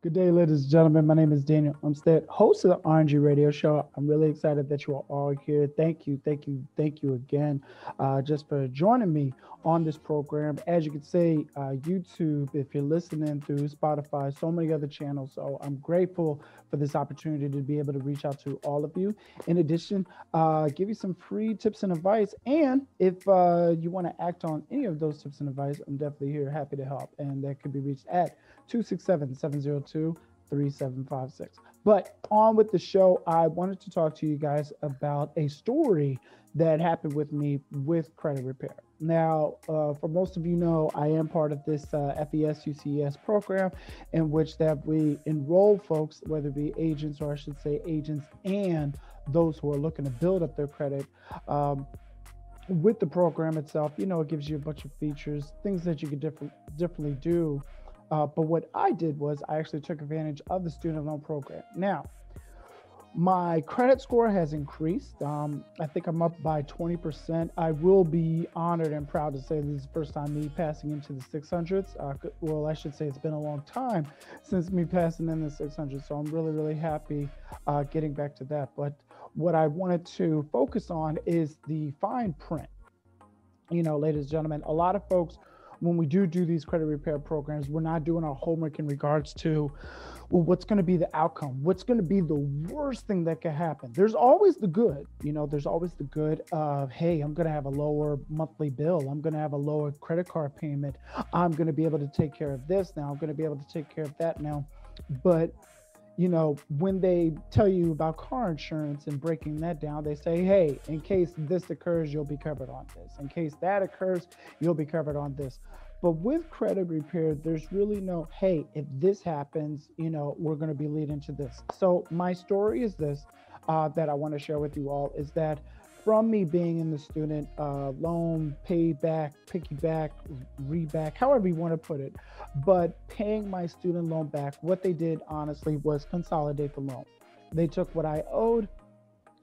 Good day, ladies and gentlemen. My name is Daniel Umstead, host of the RNG Radio Show. I'm really excited that you are all here. Thank you, thank you, thank you again, uh, just for joining me on this program. As you can see, uh, YouTube, if you're listening through Spotify, so many other channels. So I'm grateful for this opportunity to be able to reach out to all of you. In addition, uh, give you some free tips and advice. And if uh, you want to act on any of those tips and advice, I'm definitely here, happy to help. And that could be reached at 267 702 3756. But on with the show, I wanted to talk to you guys about a story that happened with me with credit repair. Now, uh, for most of you know, I am part of this uh, FES UCES program in which that we enroll folks, whether it be agents or I should say agents and those who are looking to build up their credit. Um, with the program itself, you know, it gives you a bunch of features, things that you could different, differently do uh, but what I did was I actually took advantage of the student loan program. Now, my credit score has increased. Um, I think I'm up by 20%. I will be honored and proud to say this is the first time me passing into the 600s. Uh, well, I should say it's been a long time since me passing in the 600s. So I'm really, really happy uh, getting back to that. But what I wanted to focus on is the fine print. You know, ladies and gentlemen, a lot of folks when we do do these credit repair programs, we're not doing our homework in regards to well, what's going to be the outcome? What's going to be the worst thing that could happen? There's always the good, you know, there's always the good of, hey, I'm going to have a lower monthly bill. I'm going to have a lower credit card payment. I'm going to be able to take care of this now. I'm going to be able to take care of that now. But you know, when they tell you about car insurance and breaking that down, they say, hey, in case this occurs, you'll be covered on this. In case that occurs, you'll be covered on this. But with credit repair, there's really no, hey, if this happens, you know, we're going to be leading to this. So my story is this uh, that I want to share with you all is that from me being in the student uh, loan, payback, piggyback, reback, however you want to put it, but paying my student loan back, what they did honestly was consolidate the loan. They took what I owed,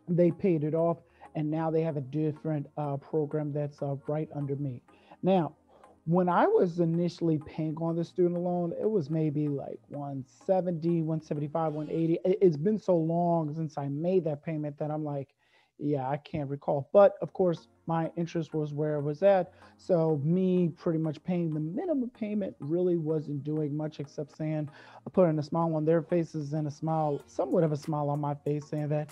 they paid it off, and now they have a different uh, program that's uh, right under me. Now, when I was initially paying on the student loan, it was maybe like 170, 175, 180. It's been so long since I made that payment that I'm like, yeah, I can't recall. But of course, my interest was where it was at. So me pretty much paying the minimum payment really wasn't doing much except saying, putting a smile on their faces and a smile, somewhat of a smile on my face, saying that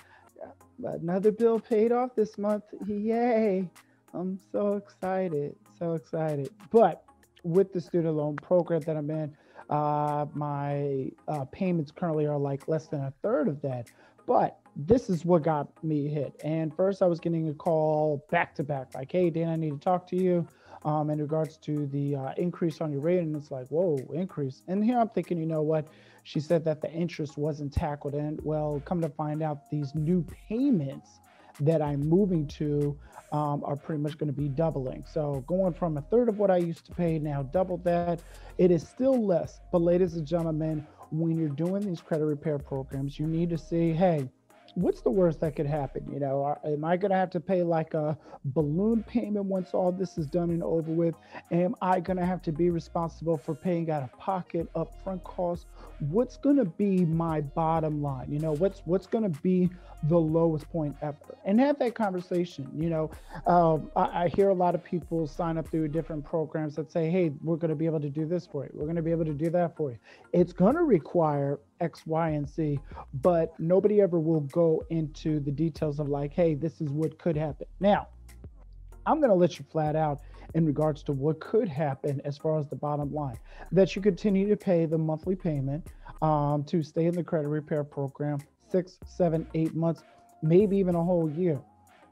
another bill paid off this month. Yay. I'm so excited. So excited. But with the student loan program that I'm in, uh, my uh, payments currently are like less than a third of that. But this is what got me hit. And first, I was getting a call back to back, like, "Hey, Dan, I need to talk to you." Um, in regards to the uh, increase on your rate, and it's like, whoa, increase. And here I'm thinking, you know what? She said that the interest wasn't tackled, and well, come to find out, these new payments that I'm moving to um, are pretty much going to be doubling. So going from a third of what I used to pay now double that. It is still less, but ladies and gentlemen, when you're doing these credit repair programs, you need to see, hey, what's the worst that could happen? You know, am I going to have to pay like a balloon payment once all this is done and over with? Am I going to have to be responsible for paying out of pocket upfront costs? What's going to be my bottom line? You know, what's what's going to be the lowest point ever? And have that conversation. You know, um, I, I hear a lot of people sign up through different programs that say, "Hey, we're going to be able to do this for you. We're going to be able to do that for you." It's going to require X, Y, and Z, but nobody ever will go into the details of like, hey, this is what could happen. Now, I'm going to let you flat out in regards to what could happen as far as the bottom line that you continue to pay the monthly payment um, to stay in the credit repair program six, seven, eight months, maybe even a whole year.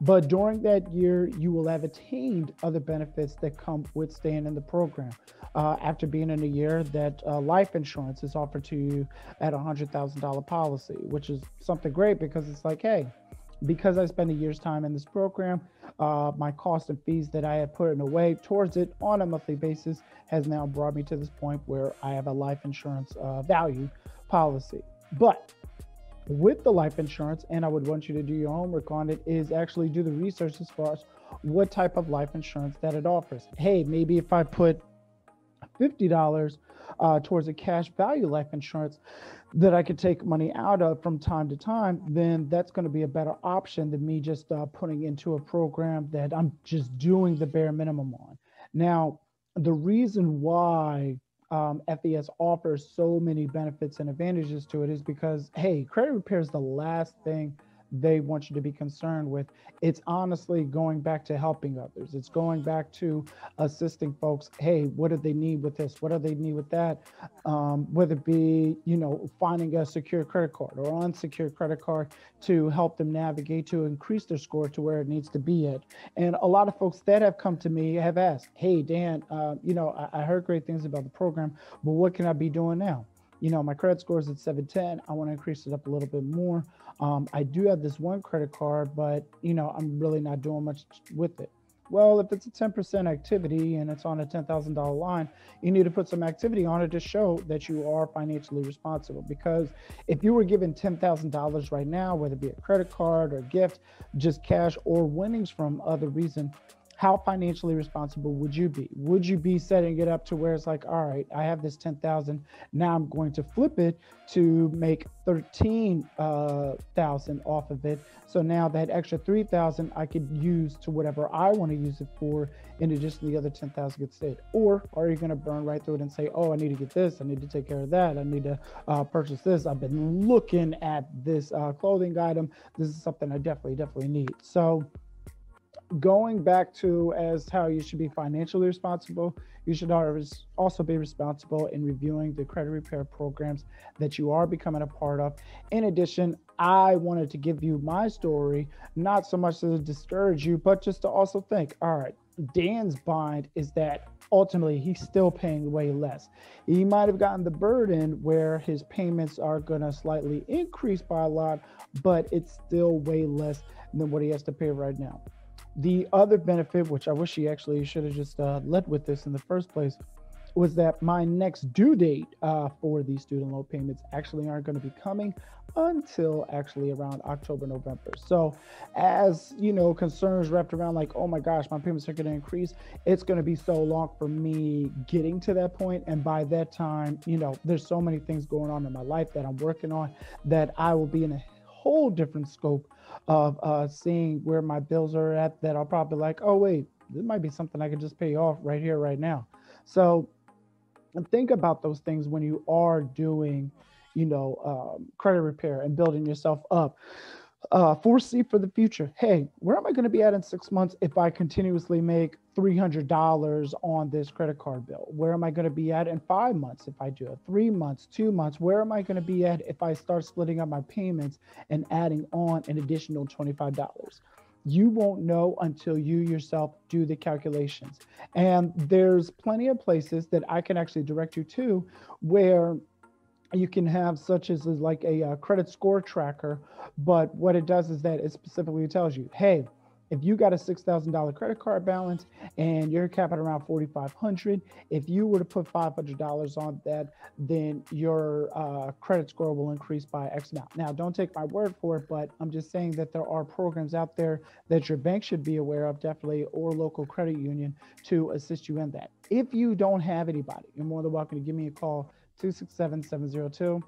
But during that year, you will have attained other benefits that come with staying in the program. Uh, after being in a year, that uh, life insurance is offered to you at a $100,000 policy, which is something great because it's like, hey, because I spent a year's time in this program, uh, my cost and fees that I had put in away towards it on a monthly basis has now brought me to this point where I have a life insurance uh, value policy. But with the life insurance, and I would want you to do your homework on it, is actually do the research as far as what type of life insurance that it offers. Hey, maybe if I put $50 uh, towards a cash value life insurance that I could take money out of from time to time, then that's going to be a better option than me just uh, putting into a program that I'm just doing the bare minimum on. Now, the reason why um, FES offers so many benefits and advantages to it is because, hey, credit repair is the last thing they want you to be concerned with. It's honestly going back to helping others. It's going back to assisting folks. Hey, what do they need with this? What do they need with that? Um, whether it be, you know, finding a secure credit card or unsecured credit card to help them navigate to increase their score to where it needs to be at. And a lot of folks that have come to me have asked, hey, Dan, uh, you know, I, I heard great things about the program, but what can I be doing now? You know, my credit score is at 710. I want to increase it up a little bit more. Um, I do have this one credit card, but you know, I'm really not doing much with it. Well, if it's a 10% activity and it's on a $10,000 line, you need to put some activity on it to show that you are financially responsible. Because if you were given $10,000 right now, whether it be a credit card or gift, just cash or winnings from other reason, how financially responsible would you be? Would you be setting it up to where it's like, all right, I have this 10,000. Now I'm going to flip it to make 13,000 uh, off of it. So now that extra 3,000 I could use to whatever I want to use it for in addition to the other 10,000 gets stayed. Or are you going to burn right through it and say, oh, I need to get this. I need to take care of that. I need to uh, purchase this. I've been looking at this uh, clothing item. This is something I definitely, definitely need. So going back to as how you should be financially responsible, you should also be responsible in reviewing the credit repair programs that you are becoming a part of. In addition, I wanted to give you my story, not so much to discourage you, but just to also think, all right, Dan's bind is that ultimately he's still paying way less. He might have gotten the burden where his payments are going to slightly increase by a lot, but it's still way less than what he has to pay right now. The other benefit, which I wish he actually should have just uh, led with this in the first place, was that my next due date uh, for these student loan payments actually aren't going to be coming until actually around October, November. So, as you know, concerns wrapped around like, oh my gosh, my payments are going to increase. It's going to be so long for me getting to that point, and by that time, you know, there's so many things going on in my life that I'm working on that I will be in a whole different scope of uh, seeing where my bills are at that I'll probably like, oh, wait, this might be something I could just pay off right here, right now. So think about those things when you are doing, you know, um, credit repair and building yourself up uh, foresee for the future. Hey, where am I going to be at in six months if I continuously make $300 on this credit card bill? Where am I going to be at in five months if I do it? Three months, two months? Where am I going to be at if I start splitting up my payments and adding on an additional $25? You won't know until you yourself do the calculations. And there's plenty of places that I can actually direct you to where you can have such as like a, a, uh, credit score tracker but what it does is that it specifically tells you hey if you got a $6000 credit card balance and you're capped at around 4500 if you were to put $500 on that then your uh, credit score will increase by x amount. Now don't take my word for it but i'm just saying that there are programs out there that your bank should be aware of definitely or local credit union to assist you in that. If you don't have anybody you're more than welcome to give me a call 267 702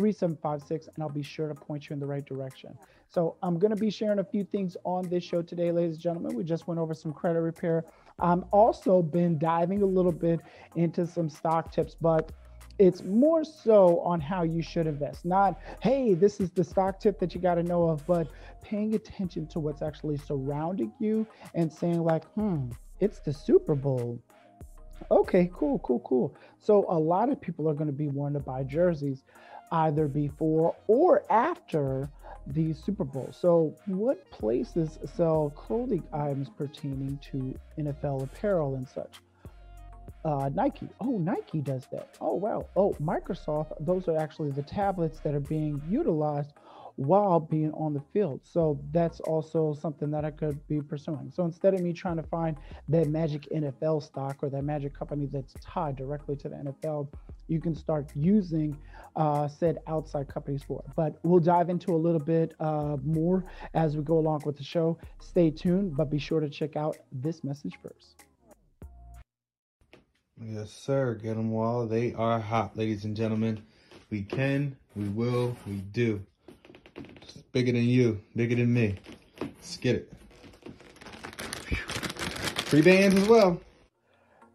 3756, and I'll be sure to point you in the right direction. So, I'm going to be sharing a few things on this show today, ladies and gentlemen. We just went over some credit repair. I'm also been diving a little bit into some stock tips, but it's more so on how you should invest. Not, hey, this is the stock tip that you got to know of, but paying attention to what's actually surrounding you and saying, like, hmm, it's the Super Bowl Okay, cool, cool, cool. So a lot of people are going to be wanting to buy jerseys either before or after the Super Bowl. So, what places sell clothing items pertaining to NFL apparel and such? Uh, Nike. Oh, Nike does that. Oh, wow. Oh, Microsoft. Those are actually the tablets that are being utilized while being on the field. So that's also something that I could be pursuing. So instead of me trying to find that magic NFL stock or that magic company that's tied directly to the NFL, you can start using uh, said outside companies for. But we'll dive into a little bit uh, more as we go along with the show. Stay tuned, but be sure to check out this message first. Yes, sir. Get them while they are hot, ladies and gentlemen. We can, we will, we do. It's bigger than you, bigger than me. Let's get it. Free bands as well.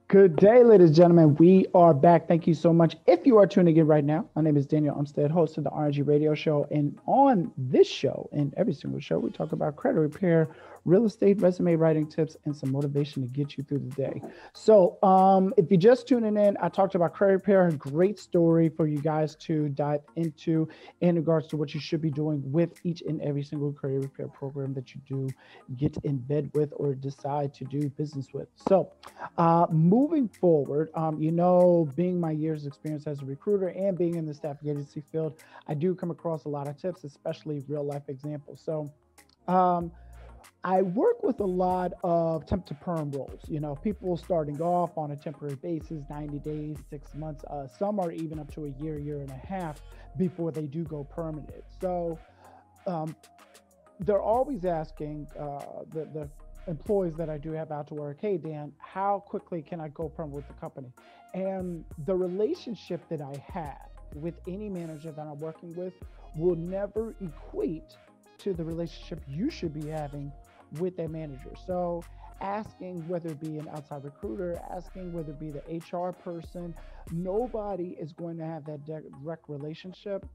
Good day, ladies and gentlemen. We are back. Thank you so much. If you are tuning in right now, my name is Daniel Umstead, host of the RNG Radio Show. And on this show and every single show, we talk about credit repair, real estate resume writing tips, and some motivation to get you through the day. So, um, if you're just tuning in, I talked about credit repair, a great story for you guys to dive into in regards to what you should be doing with each and every single credit repair program that you do get in bed with or decide to do business with. So, uh, moving forward, um, you know, being my years of experience as a recruiter and being in the staffing agency field, I do come across a lot of tips, especially real life examples. So, um, I work with a lot of temp to perm roles. You know, people starting off on a temporary basis, 90 days, six months. Uh, some are even up to a year, year and a half before they do go permanent. So um, they're always asking uh, the, the employees that I do have out to work, hey, Dan, how quickly can I go permanent with the company? And the relationship that I have with any manager that I'm working with will never equate to the relationship you should be having with that manager. So asking whether it be an outside recruiter, asking whether it be the HR person, nobody is going to have that direct relationship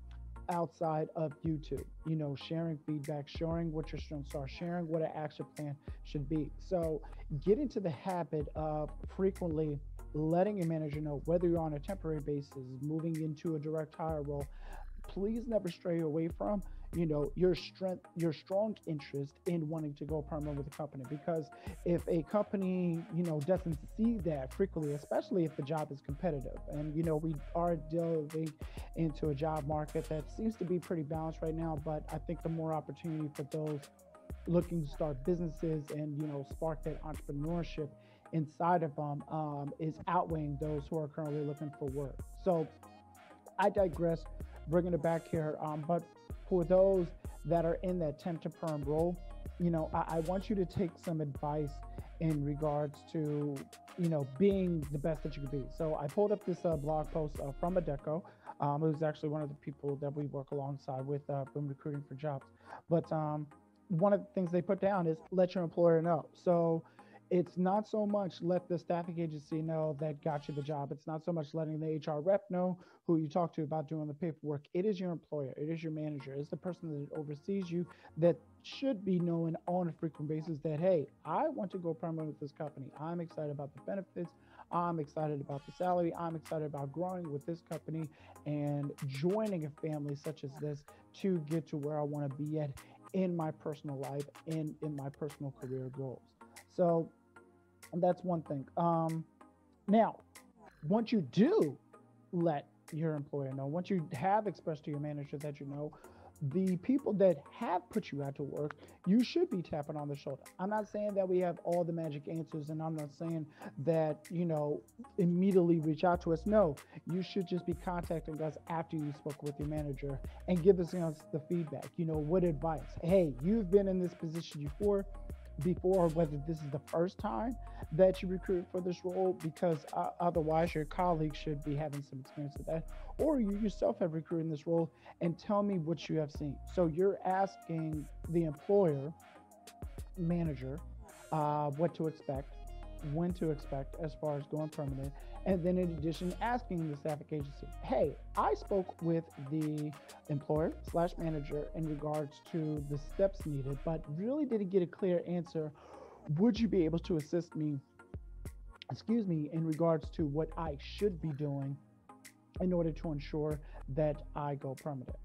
outside of YouTube. You know, sharing feedback, sharing what your strengths are, sharing what an action plan should be. So get into the habit of frequently letting your manager know whether you're on a temporary basis, moving into a direct hire role. Please never stray away from you know your strength your strong interest in wanting to go permanent with a company. Because if a company you know doesn't see that frequently especially if the job is competitive. And you know we are delving into a job market that seems to be pretty balanced right now. But i think the more opportunity for those looking to start businesses and you know spark that entrepreneurship inside of them um, is outweighing those who are currently looking for work. So i digress bringing it back here um, but for those that are in that temp to perm role, you know, I, I, want you to take some advice in regards to, you know, being the best that you can be. So I pulled up this uh, blog post uh, from Adecco. Um, was actually one of the people that we work alongside with uh, from recruiting for jobs. But um, one of the things they put down is let your employer know. So it's not so much let the staffing agency know that got you the job. It's not so much letting the HR rep know who you talk to about doing the paperwork. It is your employer, it is your manager, it's the person that oversees you that should be knowing on a frequent basis that, hey, I want to go permanent with this company. I'm excited about the benefits. I'm excited about the salary. I'm excited about growing with this company and joining a family such as this to get to where I want to be at in my personal life and in my personal career goals. So and that's one thing. Um, now, once you do let your employer know, once you have expressed to your manager that you know, the people that have put you out to work, you should be tapping on the shoulder. I'm not saying that we have all the magic answers, and I'm not saying that, you know, immediately reach out to us. No, you should just be contacting us after you spoke with your manager and give us you know, the feedback. You know, what advice? Hey, you've been in this position before before whether this is the first time that you recruit for this role because uh, otherwise your colleagues should be having some experience with that or you yourself have recruited in this role and tell me what you have seen. So you're asking the employer manager uh, what to expect when to expect as far as going permanent and then in addition, asking the staffing agency, hey, I spoke with the employer slash manager in regards to the steps needed, but really didn't get a clear answer. Would you be able to assist me, excuse me, in regards to what I should be doing in order to ensure that I go permanent?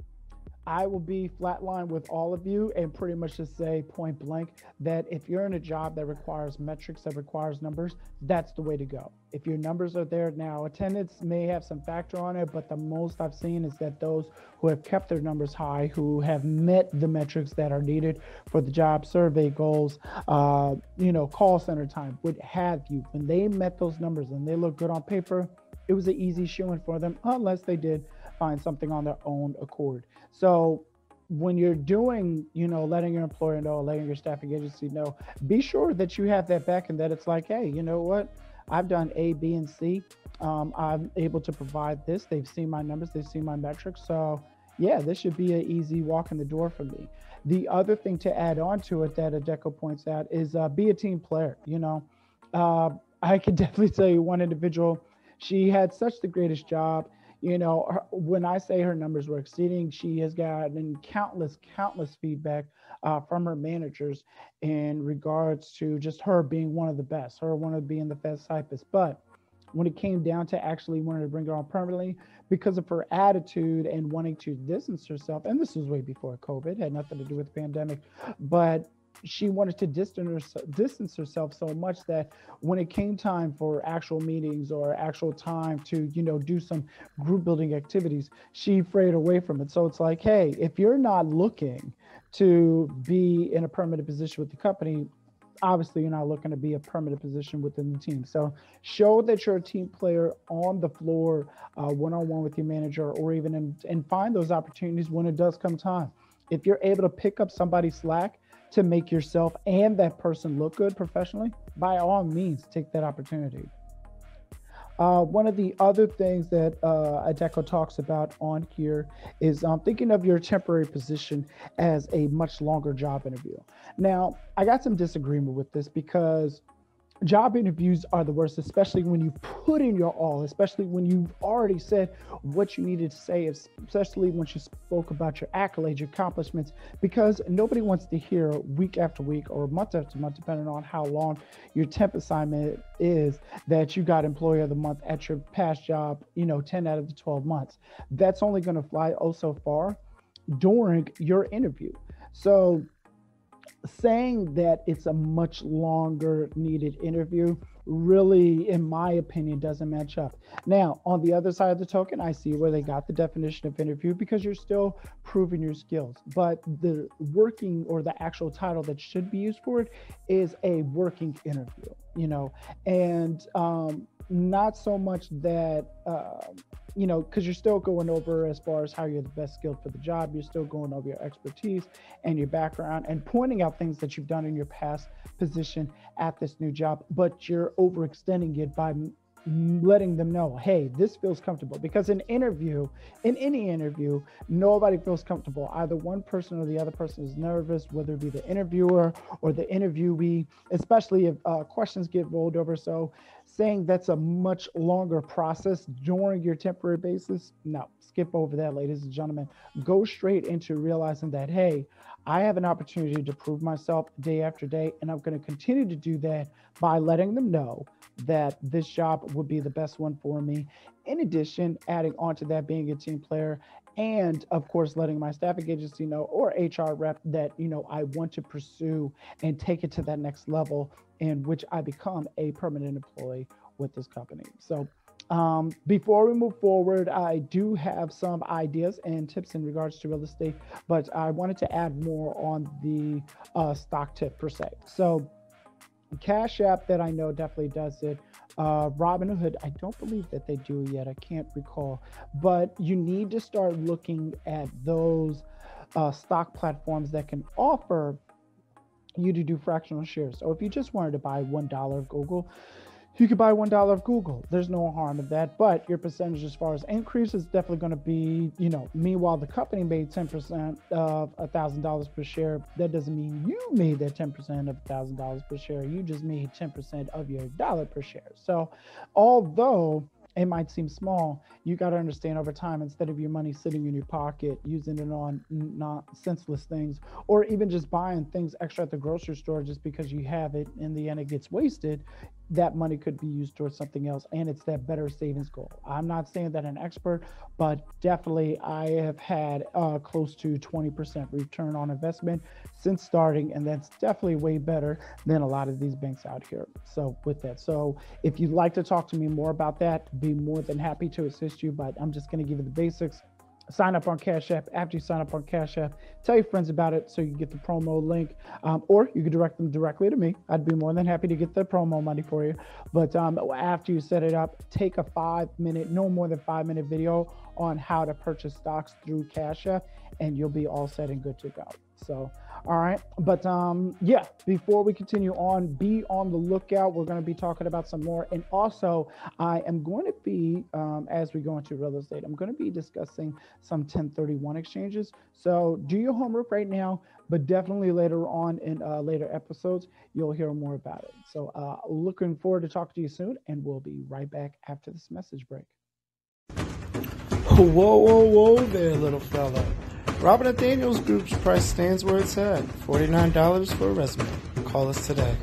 I will be flatline with all of you and pretty much just say point blank that if you're in a job that requires metrics, that requires numbers, that's the way to go. If your numbers are there now, attendance may have some factor on it, but the most I've seen is that those who have kept their numbers high, who have met the metrics that are needed for the job, survey goals, uh, you know, call center time, what have you, when they met those numbers and they look good on paper, it was an easy showing for them, unless they did find something on their own accord. So when you're doing, you know, letting your employer know, letting your staffing agency know, be sure that you have that back and that it's like, hey, you know what? I've done A, B, and C. Um, I'm able to provide this. They've seen my numbers, they've seen my metrics. So, yeah, this should be an easy walk in the door for me. The other thing to add on to it that Adecco points out is uh, be a team player. You know, uh, I can definitely tell you one individual, she had such the greatest job. You know, her, when I say her numbers were exceeding, she has gotten countless, countless feedback uh, from her managers in regards to just her being one of the best, her one of being the best typist. But when it came down to actually wanting to bring her on permanently because of her attitude and wanting to distance herself. And this was way before COVID, had nothing to do with the pandemic, but she wanted to distance, distance herself so much that when it came time for actual meetings or actual time to you know do some group building activities she frayed away from it so it's like hey if you're not looking to be in a permanent position with the company obviously you're not looking to be a permanent position within the team. So show that you're a team player on the floor, one on one with your manager, or even in, and find those opportunities when it does come time. If you're able to pick up somebody's slack to make yourself and that person look good professionally, by all means, take that opportunity. Uh, one of the other things that uh, Adecco talks about on here is um, thinking of your temporary position as a much longer job interview. Now, I got some disagreement with this because job interviews are the worst, especially when you put in your all, especially when you've already said what you needed to say, especially when you spoke about your accolades, your accomplishments, because nobody wants to hear week after week or month after month, depending on how long your temp assignment is, that you got employee of the month at your past job, you know, 10 out of the 12 months. That's only going to fly oh so far during your interview. So saying that it's a much longer needed interview really, in my opinion, doesn't match up. Now, on the other side of the token, I see where they got the definition of interview because you're still proving your skills. But the working or the actual title that should be used for it is a working interview, you know, and um, not so much that. Uh, you know, because you're still going over as far as how you're the best skilled for the job. You're still going over your expertise and your background and pointing out things that you've done in your past position at this new job, but you're overextending it by letting them know, hey, this feels comfortable. Because in interview, in any interview, nobody feels comfortable. Either one person or the other person is nervous, whether it be the interviewer or the interviewee, especially if uh, questions get rolled over. So saying that's a much longer process during your temporary basis, no, skip over that, ladies and gentlemen. Go straight into realizing that, hey, I have an opportunity to prove myself day after day, and I'm going to continue to do that by letting them know that this job would be the best one for me. In addition, adding on to that, being a team player, and of course, letting my staffing agency know or HR rep that you know I want to pursue and take it to that next level, in which I become a permanent employee with this company. So um, before we move forward, I do have some ideas and tips in regards to real estate, but I wanted to add more on the uh, stock tip per se. So, Cash App that I know definitely does it. Uh, Robinhood, I don't believe that they do yet. I can't recall, but you need to start looking at those uh, stock platforms that can offer you to do fractional shares. So if you just wanted to buy one dollar of Google, you could buy one dollar of Google. There's no harm in that, but your percentage as far as increase is definitely going to be, you know. Meanwhile, the company made 10% of a thousand dollars per share. That doesn't mean you made that 10% of a thousand dollars per share. You just made 10% of your dollar per share. So, although it might seem small, you got to understand over time, instead of your money sitting in your pocket, using it on not senseless things, or even just buying things extra at the grocery store just because you have it, in the end it gets wasted, that money could be used towards something else and it's that better savings goal. I'm not saying that an expert but definitely i have had uh, close to 20% return on investment since starting and that's definitely way better than a lot of these banks out here. So with that so if you'd like to talk to me more about that be more than happy to assist you but i'm just going to give you the basics. Sign up on Cash App. After you sign up on Cash App, tell your friends about it so you get the promo link, um, or you can direct them directly to me. I'd be more than happy to get the promo money for you. But um, after you set it up, take a five minute, no more than five minute video on how to purchase stocks through Cash App, and you'll be all set and good to go. So, all right. But um, yeah, before we continue on, be on the lookout. We're going to be talking about some more. And also, I am going to be, um, as we go into real estate, I'm going to be discussing some 1031 exchanges. So do your homework right now, but definitely later on in uh, later episodes, you'll hear more about it. So uh, looking forward to talking to you soon. And we'll be right back after this message break. Whoa, whoa, whoa there, little fella. Robert F. Daniels Group's price stands where it's at $49 for a resume. Call us today.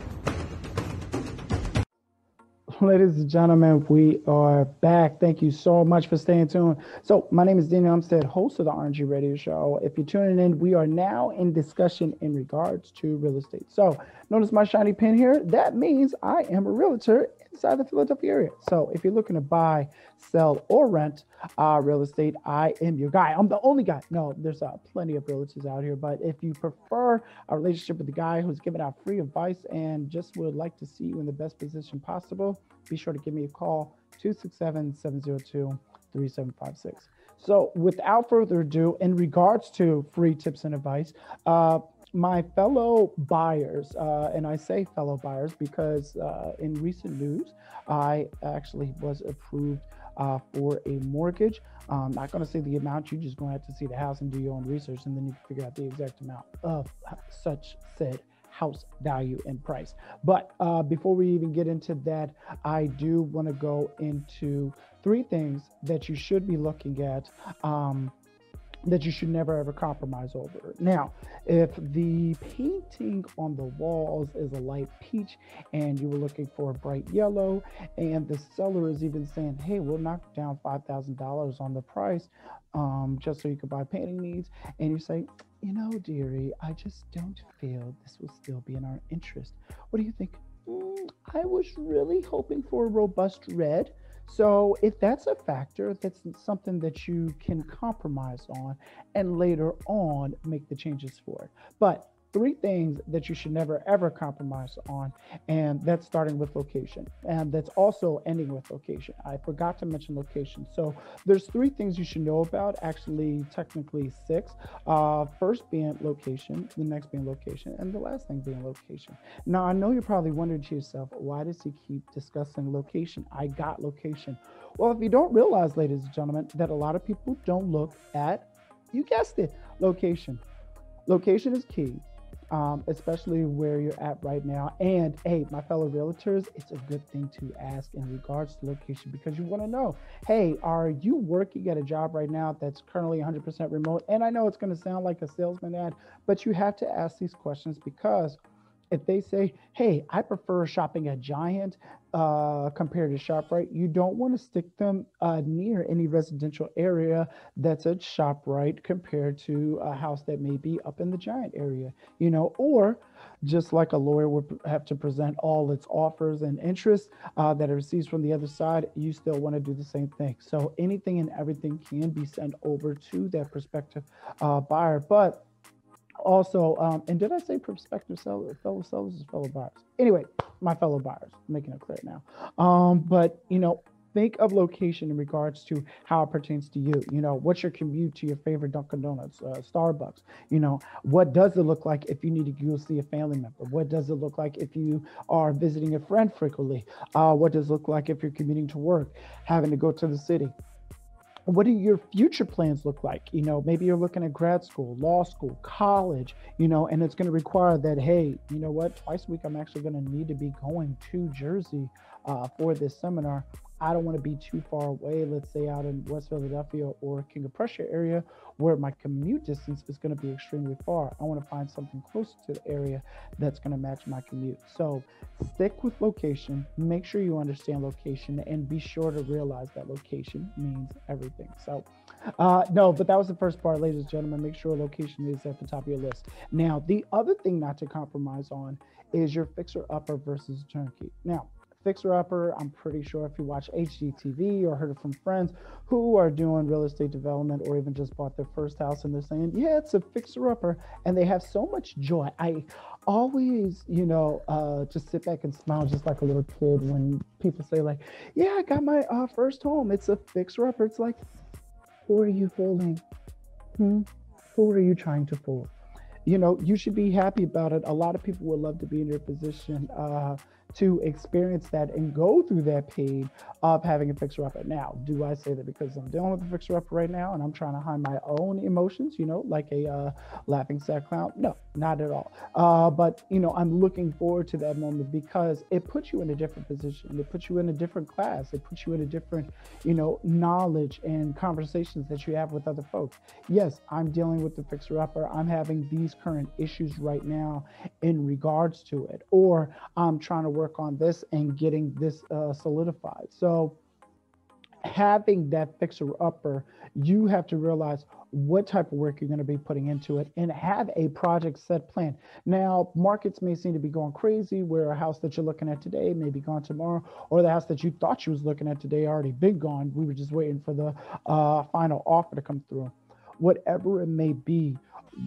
Ladies and gentlemen, we are back. Thank you so much for staying tuned. So, my name is Daniel Umstead, host of the RNG Radio Show. If you're tuning in, we are now in discussion in regards to real estate. So, notice my shiny pin here. That means I am a realtor inside the Philadelphia area. So if you're looking to buy, sell, or rent uh, real estate, I am your guy. I'm the only guy. No, there's uh, plenty of realtors out here. But if you prefer a relationship with the guy who's giving out free advice and just would like to see you in the best position possible, be sure to give me a call 267 702 3756. So, without further ado, in regards to free tips and advice, uh, my fellow buyers, uh, and I say fellow buyers because uh, in recent news, I actually was approved uh, for a mortgage. I'm not going to say the amount, you're just going to have to see the house and do your own research, and then you can figure out the exact amount of such said house value and price. But uh, before we even get into that, I do want to go into three things that you should be looking at. Um, that you should never ever compromise over. Now, if the painting on the walls is a light peach and you were looking for a bright yellow, and the seller is even saying, hey, we'll knock down $5,000 on the price um, just so you can buy painting needs, and you say, you know, dearie, I just don't feel this will still be in our interest. What do you think? Mm, I was really hoping for a robust red. So if that's a factor, that's something that you can compromise on and later on make the changes for it. But three things that you should never ever compromise on and that's starting with location and that's also ending with location. I forgot to mention location. So there's three things you should know about actually technically six uh, first being location the next being location and the last thing being location. Now i know you're probably wondering to yourself why does he keep discussing location? I got location. Well if you don't realize ladies and gentlemen that a lot of people don't look at you guessed it location. Location is key um, especially where you're at right now. And hey, my fellow realtors, it's a good thing to ask in regards to location because you want to know hey, are you working at a job right now that's currently 100% remote? And I know it's going to sound like a salesman ad, but you have to ask these questions because if they say, hey, I prefer shopping at Giant uh, compared to ShopRite, you don't want to stick them uh, near any residential area that's a ShopRite compared to a house that may be up in the Giant area, you know, or just like a lawyer would have to present all its offers and interests uh, that it receives from the other side, you still want to do the same thing. So anything and everything can be sent over to that prospective uh, buyer, but also, um, and did I say prospective seller, fellow sellers or fellow buyers? Anyway, my fellow buyers, making it clear now. Um, but you know, think of location in regards to how it pertains to you. You know, what's your commute to your favorite Dunkin' Donuts, uh, Starbucks? You know, what does it look like if you need to go see a family member? What does it look like if you are visiting a friend frequently? Uh, what does it look like if you're commuting to work, having to go to the city? What do your future plans look like? You know maybe you're looking at grad school law school college you know and it's going to require that hey you know what twice a week i'm actually going to need to be going to jersey uh, for this seminar I don't want to be too far away, let's say out in West Philadelphia or King of Prussia area, where my commute distance is going to be extremely far. I want to find something close to the area that's going to match my commute. So stick with location, make sure you understand location, and be sure to realize that location means everything. So, uh, no, but that was the first part, ladies and gentlemen. Make sure location is at the top of your list. Now, the other thing not to compromise on is your fixer upper versus turnkey. Now, fixer upper. I'm pretty sure if you watch HGTV or heard it from friends who are doing real estate development or even just bought their first house and they're saying, yeah, it's a fixer upper. And they have so much joy. I always, you know, uh, just sit back and smile just like a little kid when people say, like, yeah, I got my uh, first home. It's a fixer upper. It's like, who are you fooling? Hmm? Who are you trying to fool? You know, you should be happy about it. A lot of people would love to be in your position. Uh, to experience that and go through that pain of having a fixer upper. Now, do I say that because I'm dealing with a fixer upper right now and I'm trying to hide my own emotions, you know, like a uh, laughing sad clown? No, not at all. Uh, but, you know, I'm looking forward to that moment because it puts you in a different position. It puts you in a different class. It puts you in a different, you know, knowledge and conversations that you have with other folks. Yes, I'm dealing with the fixer upper. I'm having these current issues right now in regards to it, or I'm trying to work work on this and getting this uh, solidified. So having that fixer upper, you have to realize what type of work you're going to be putting into it and have a project set plan. Now, markets may seem to be going crazy where a house that you're looking at today may be gone tomorrow, or the house that you thought you was looking at today already been gone. We were just waiting for the uh, final offer to come through. Whatever it may be,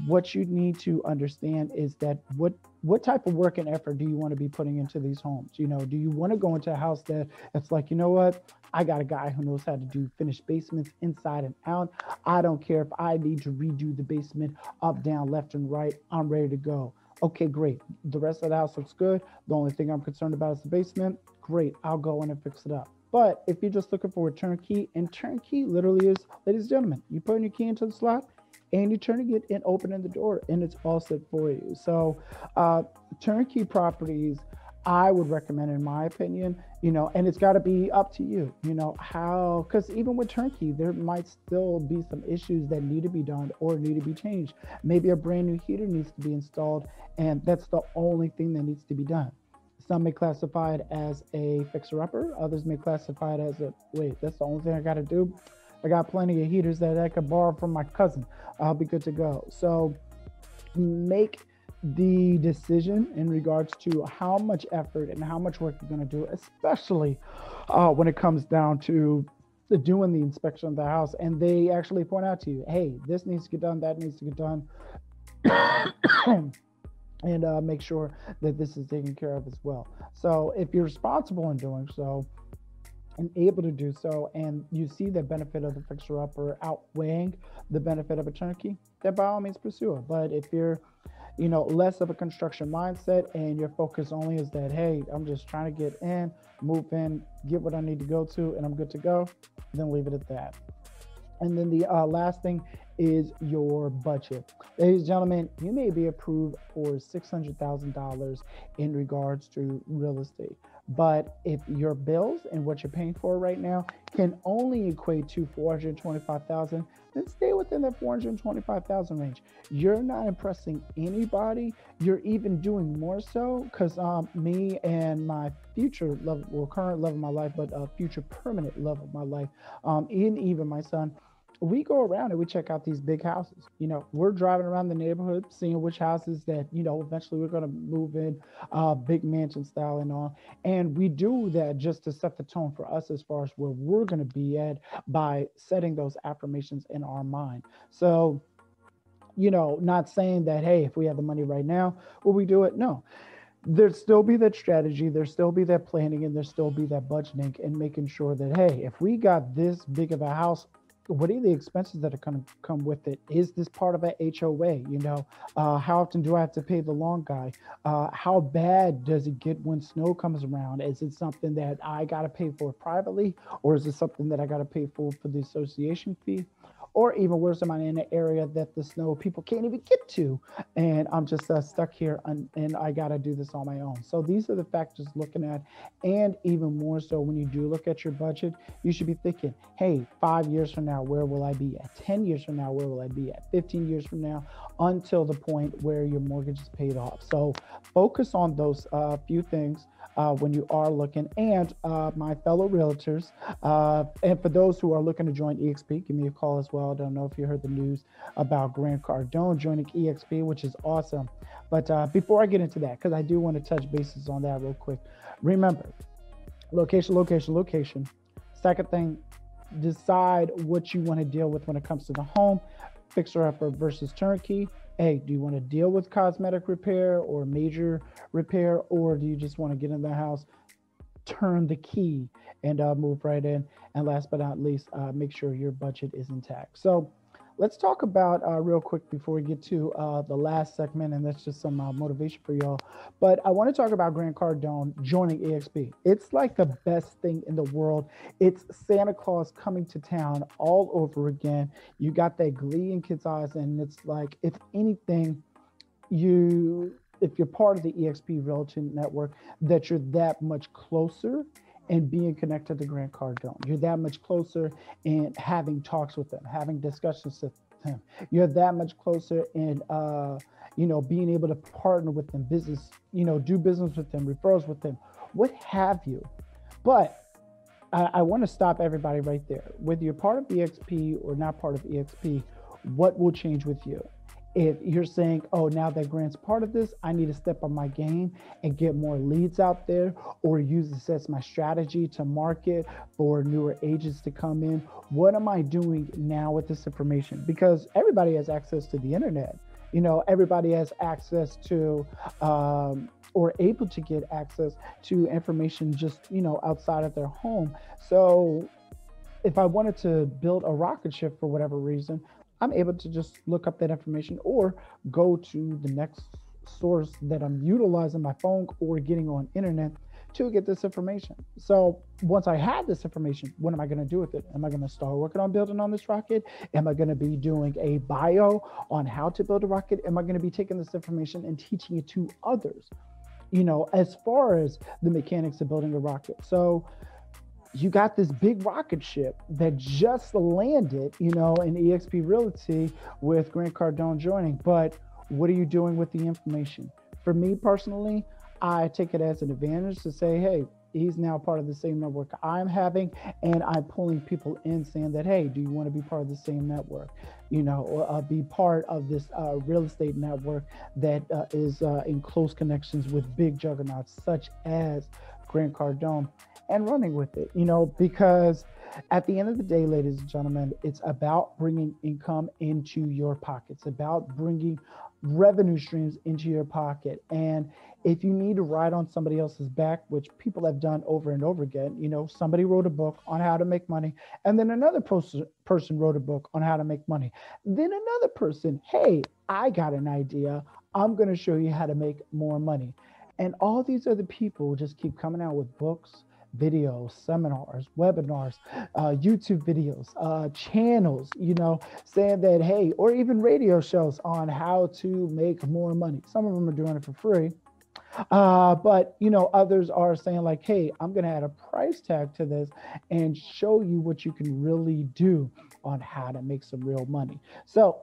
what you need to understand is that what what type of work and effort do you want to be putting into these homes? You know do you want to go into a house that it's like you know what? I got a guy who knows how to do finished basements inside and out. I don't care if i need to redo the basement up down left and right. I'm ready to go. Okay great. The rest of the house looks good. The only thing i'm concerned about is the basement. Great i'll go in and fix it up. But if you're just looking for a turnkey and turnkey literally is ladies and gentlemen you putting your key into the slot and you're turning it and opening the door and it's all set for you. So uh, turnkey properties, I would recommend in my opinion, you know, and it's got to be up to you, you know, how, because even with turnkey, there might still be some issues that need to be done or need to be changed. Maybe a brand new heater needs to be installed, and that's the only thing that needs to be done. Some may classify it as a fixer upper, others may classify it as a wait, that's the only thing I got to do. I got plenty of heaters that I could borrow from my cousin. I'll be good to go. So make the decision in regards to how much effort and how much work you're going to do, especially uh, when it comes down to doing the inspection of the house. And they actually point out to you, hey, this needs to get done, that needs to get done. and uh, make sure that this is taken care of as well. So if you're responsible in doing so, and able to do so, and you see the benefit of the fixer upper outweighing the benefit of a turnkey, then by all means pursue it. But if you're, you know, less of a construction mindset and your focus only is that, hey, I'm just trying to get in, move in, get what I need to go to, and I'm good to go, then leave it at that. And then the uh, last thing is your budget. Ladies and gentlemen, you may be approved for $600,000 in regards to real estate. But if your bills and what you're paying for right now can only equate to 425,000, then stay within that 425,000 range. You're not impressing anybody. You're even doing more so because um, me and my future love, well, current love of my life, but uh, future permanent love of my life, um, and even my son, we go around and we check out these big houses. You know, we're driving around the neighborhood, seeing which houses that you know eventually we're going to move in, uh, big mansion style and all. And we do that just to set the tone for us as far as where we're going to be at by setting those affirmations in our mind. So, you know, not saying that hey, if we have the money right now, will we do it? No there'd still be that strategy, there'd still be that planning, and there'd still be that budgeting and making sure that hey, if we got this big of a house, what are the expenses that are going to come with it? Is this part of a HOA? You know, uh, how often do I have to pay the lawn guy? Uh, how bad does it get when snow comes around? Is it something that I got to pay for privately, or is it something that I got to pay for for the association fee? Or even worse, I'm in an area that the snow people can't even get to, and I'm just uh, stuck here and, and I got to do this on my own. So these are the factors looking at, and even more so when you do look at your budget, you should be thinking, hey, five years from now, where will I be at? 10 years from now, where will I be at? 15 years from now, until the point where your mortgage is paid off. So focus on those uh, few things uh, when you are looking. And uh, my fellow realtors, uh, and for those who are looking to join EXP, give me a call as well. I don't know if you heard the news about Grant Cardone joining EXP, which is awesome. But uh, before I get into that, because I do want to touch bases on that real quick, remember location, location, location. Second thing, decide what you want to deal with when it comes to the home, fixer upper versus turnkey hey, do you want to deal with cosmetic repair or major repair, or do you just want to get in the house, turn the key and uh, move right in. And last but not least, uh, make sure your budget is intact. So let's talk about uh, real quick before we get to uh, the last segment, and that's just some uh, motivation for y'all. But I want to talk about Grant Cardone joining EXP. It's like the best thing in the world. It's Santa Claus coming to town all over again. You got that glee in kids' eyes, and it's like, if anything, you if you're part of the EXP Realty Network, that you're that much closer and being connected to Grant Cardone. You're that much closer and having talks with them, having discussions with them. You're that much closer and uh, you know, being able to partner with them, business, you know, do business with them, referrals with them, what have you. But I, I want to stop everybody right there. Whether you're part of EXP or not part of EXP, what will change with you? If you're saying, oh, now that Grant's part of this, I need to step on my game and get more leads out there or use this as my strategy to market for newer agents to come in. What am I doing now with this information? Because everybody has access to the internet. You know, everybody has access to um, or able to get access to information just, you know, outside of their home. So if I wanted to build a rocket ship for whatever reason, I'm able to just look up that information or go to the next source that I'm utilizing my phone or getting on internet to get this information. So once I have this information, what am I going to do with it? Am I going to start working on building on this rocket? Am I going to be doing a bio on how to build a rocket? Am I going to be taking this information and teaching it to others? You know, as far as the mechanics of building a rocket. So you got this big rocket ship that just landed, you know, in EXP Realty with Grant Cardone joining. But what are you doing with the information? For me personally, I take it as an advantage to say, hey, he's now part of the same network I'm having, and I'm pulling people in saying that, hey, do you want to be part of the same network? You know, uh, be part of this uh, real estate network that uh, is uh, in close connections with big juggernauts such as Grant Cardone and running with it, you know, because at the end of the day, ladies and gentlemen, it's about bringing income into your pockets, about bringing revenue streams into your pocket. And if you need to ride on somebody else's back, which people have done over and over again, you know, somebody wrote a book on how to make money, and then another person person wrote a book on how to make money. Then another person, hey, I got an idea. I'm going to show you how to make more money. And all these other people just keep coming out with books, videos, seminars, webinars, uh, YouTube videos, uh, channels, you know, saying that, hey, or even radio shows on how to make more money. Some of them are doing it for free. Uh, but you know, others are saying like, "Hey, I'm going to add a price tag to this and show you what you can really do on how to make some real money." So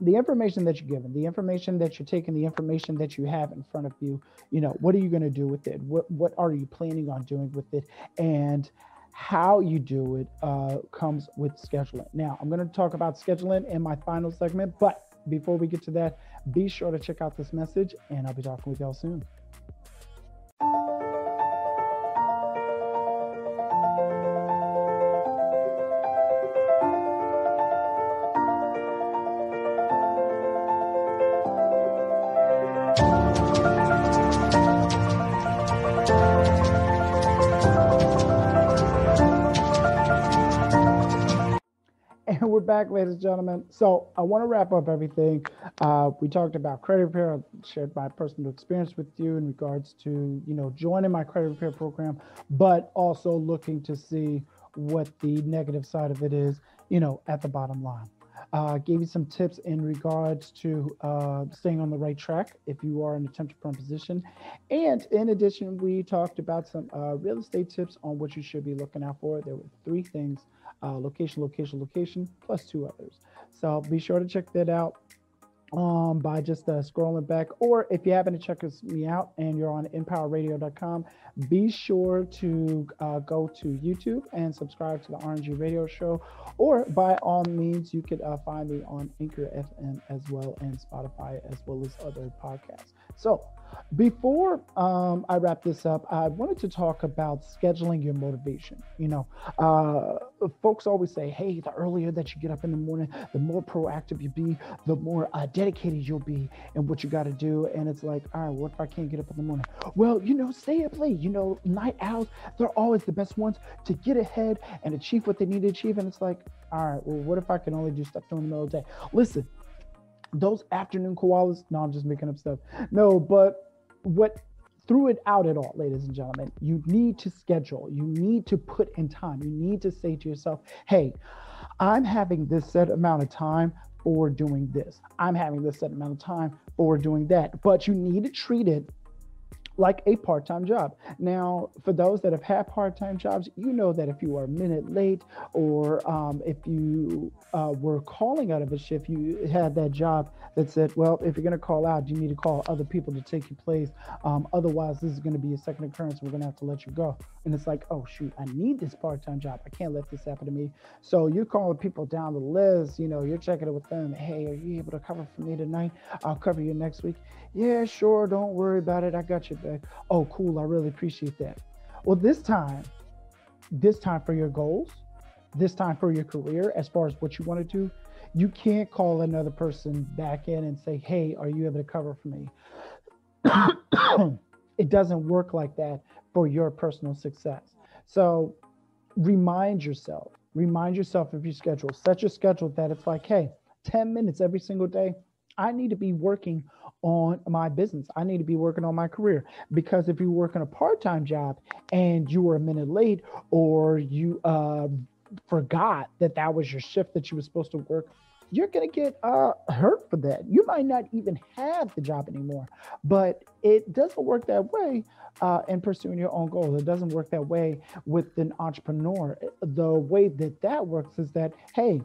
the information that you're given, the information that you're taking, the information that you have in front of you, you know, what are you going to do with it? What what are you planning on doing with it? And how you do it uh, comes with scheduling. Now, I'm going to talk about scheduling in my final segment, but before we get to that, be sure to check out this message, and I'll be talking with y'all soon. back, ladies and gentlemen. So I want to wrap up everything. Uh, we talked about credit repair. I shared my personal experience with you in regards to you know joining my credit repair program, but also looking to see what the negative side of it is. You know, at the bottom line. Uh, gave you some tips in regards to uh, staying on the right track if you are in a temp to position. And in addition, we talked about some uh, real estate tips on what you should be looking out for. There were three things uh, location, location, location, plus two others. So be sure to check that out um, by just uh, scrolling back. Or if you happen to check us, me out and you're on empowerradio.com, be sure to uh, go to YouTube and subscribe to the RNG Radio Show. Or by all means, you could uh, find me on Anchor FM as well and Spotify as well as other podcasts. So before um, I wrap this up, I wanted to talk about scheduling your motivation. You know, uh, folks always say, hey, the earlier that you get up in the morning, the more proactive you be, the more uh, dedicated you'll be in what you got to do. And it's like, all right, what if I can't get up in the morning? Well, you know, stay up late. You know, night owls, they're always the best ones to get ahead and achieve what they need to achieve. And it's like, all right, well, what if I can only do stuff during the middle of the day? Listen, those afternoon koalas, no, I'm just making up stuff. No, but what threw it out at all, ladies and gentlemen, you need to schedule, you need to put in time, you need to say to yourself, hey, I'm having this set amount of time for doing this. I'm having this set amount of time for doing that. But you need to treat it like a part time job. Now, for those that have had part time jobs, you know that if you are a minute late or um, if you uh, were calling out of a shift, you had that job that said, well, if you're going to call out, you need to call other people to take your place. Um, otherwise, this is going to be a second occurrence. We're going to have to let you go. And it's like, oh, shoot, I need this part time job. I can't let this happen to me. So you're calling people down the list. You know, you're checking it with them. Hey, are you able to cover for me tonight? I'll cover you next week. Yeah, sure. Don't worry about it. I got you Oh, cool. I really appreciate that. Well, this time, this time for your goals, this time for your career, as far as what you want to do, you can't call another person back in and say, Hey, are you able to cover for me? it doesn't work like that for your personal success. So remind yourself, remind yourself of your schedule. Set your schedule that it's like, Hey, 10 minutes every single day. I need to be working on my business. I need to be working on my career because if you work in a part-time job and you were a minute late or you uh, forgot that that was your shift that you were supposed to work you're going to get uh, hurt for that. You might not even have the job anymore, but it doesn't work that way uh, in pursuing your own goals. It doesn't work that way with an entrepreneur. The way that that works is that, hey,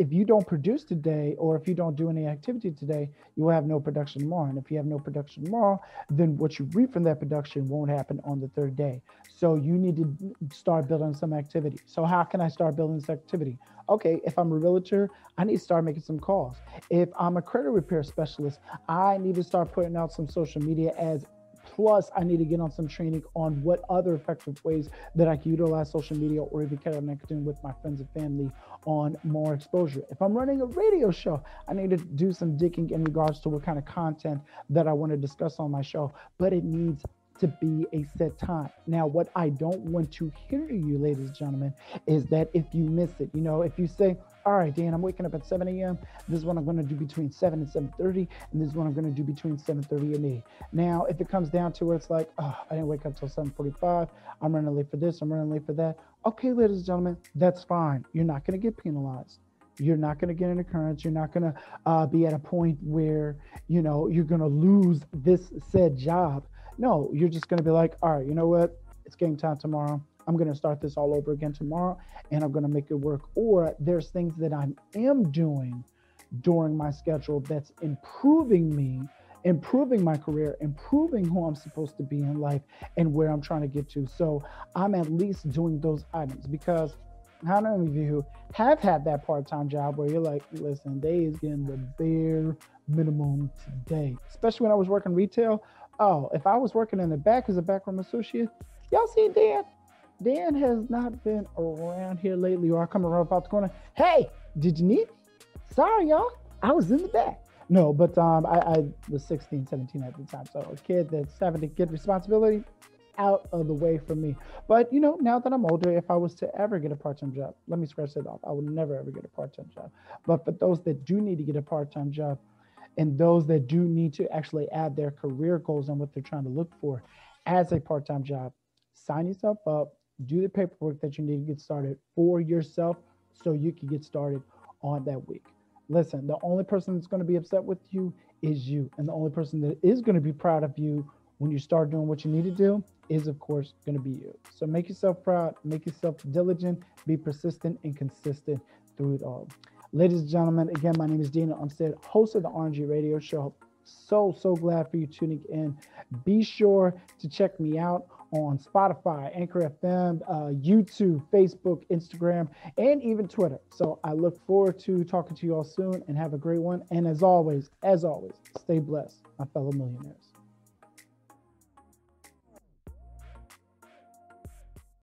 if you don't produce today or if you don't do any activity today, you will have no production tomorrow. And if you have no production tomorrow, then what you reap from that production won't happen on the third day. So you need to start building some activity. So how can I start building this activity? Okay, if I'm a realtor, I need to start making some calls. If I'm a credit repair specialist, I need to start putting out some social media ads Plus, I need to get on some training on what other effective ways that I can utilize social media or even connecting with my friends and family on more exposure. If I'm running a radio show, I need to do some digging in regards to what kind of content that I want to discuss on my show, but it needs to be a set time. Now, what I don't want to hear you, ladies and gentlemen, is that if you miss it, you know, if you say, all right, Dan, I'm waking up at 7 a.m. This is what I'm going to do between 7 and 7.30, and this is what I'm going to do between 7.30 and 8. Now, if it comes down to where it's like, oh, I didn't wake up till 7.45, I'm running late for this, I'm running late for that. Okay, ladies and gentlemen, that's fine. You're not going to get penalized. You're not going to get an occurrence. You're not going to uh, be at a point where, you know, you're going to lose this said job. No, you're just going to be like, all right, you know what? It's game time tomorrow. I'm going to start this all over again tomorrow and I'm going to make it work. Or there's things that I am doing during my schedule that's improving me, improving my career, improving who I'm supposed to be in life and where I'm trying to get to. So I'm at least doing those items because how many of you have had that part-time job where you're like, listen, they is getting the bare minimum today, especially when I was working retail. Oh, if I was working in the back as a backroom associate, y'all see Dan? Dan has not been around here lately, or I come around about the corner. Hey, did you need? Sorry, y'all. I was in the back. No, but um, I, I was 16, 17 at the time. So a kid that's having to get responsibility out of the way for me. But you know, now that I'm older, if I was to ever get a part-time job, let me scratch that off. I would never ever get a part-time job. But for those that do need to get a part-time job, and those that do need to actually add their career goals and what they're trying to look for as a part-time job, sign yourself up do the paperwork that you need to get started for yourself so you can get started on that week. Listen, the only person that's going to be upset with you is you. And the only person that is going to be proud of you when you start doing what you need to do is, of course, going to be you. So make yourself proud, make yourself diligent, be persistent and consistent through it all. Ladies and gentlemen, again, my name is Dana Umstead, host of the RNG Radio Show. So, so glad for you tuning in. Be sure to check me out on Spotify, Anchor FM, uh, YouTube, Facebook, Instagram, and even Twitter. So I look forward to talking to you all soon and have a great one. And as always, as always, stay blessed, my fellow millionaires.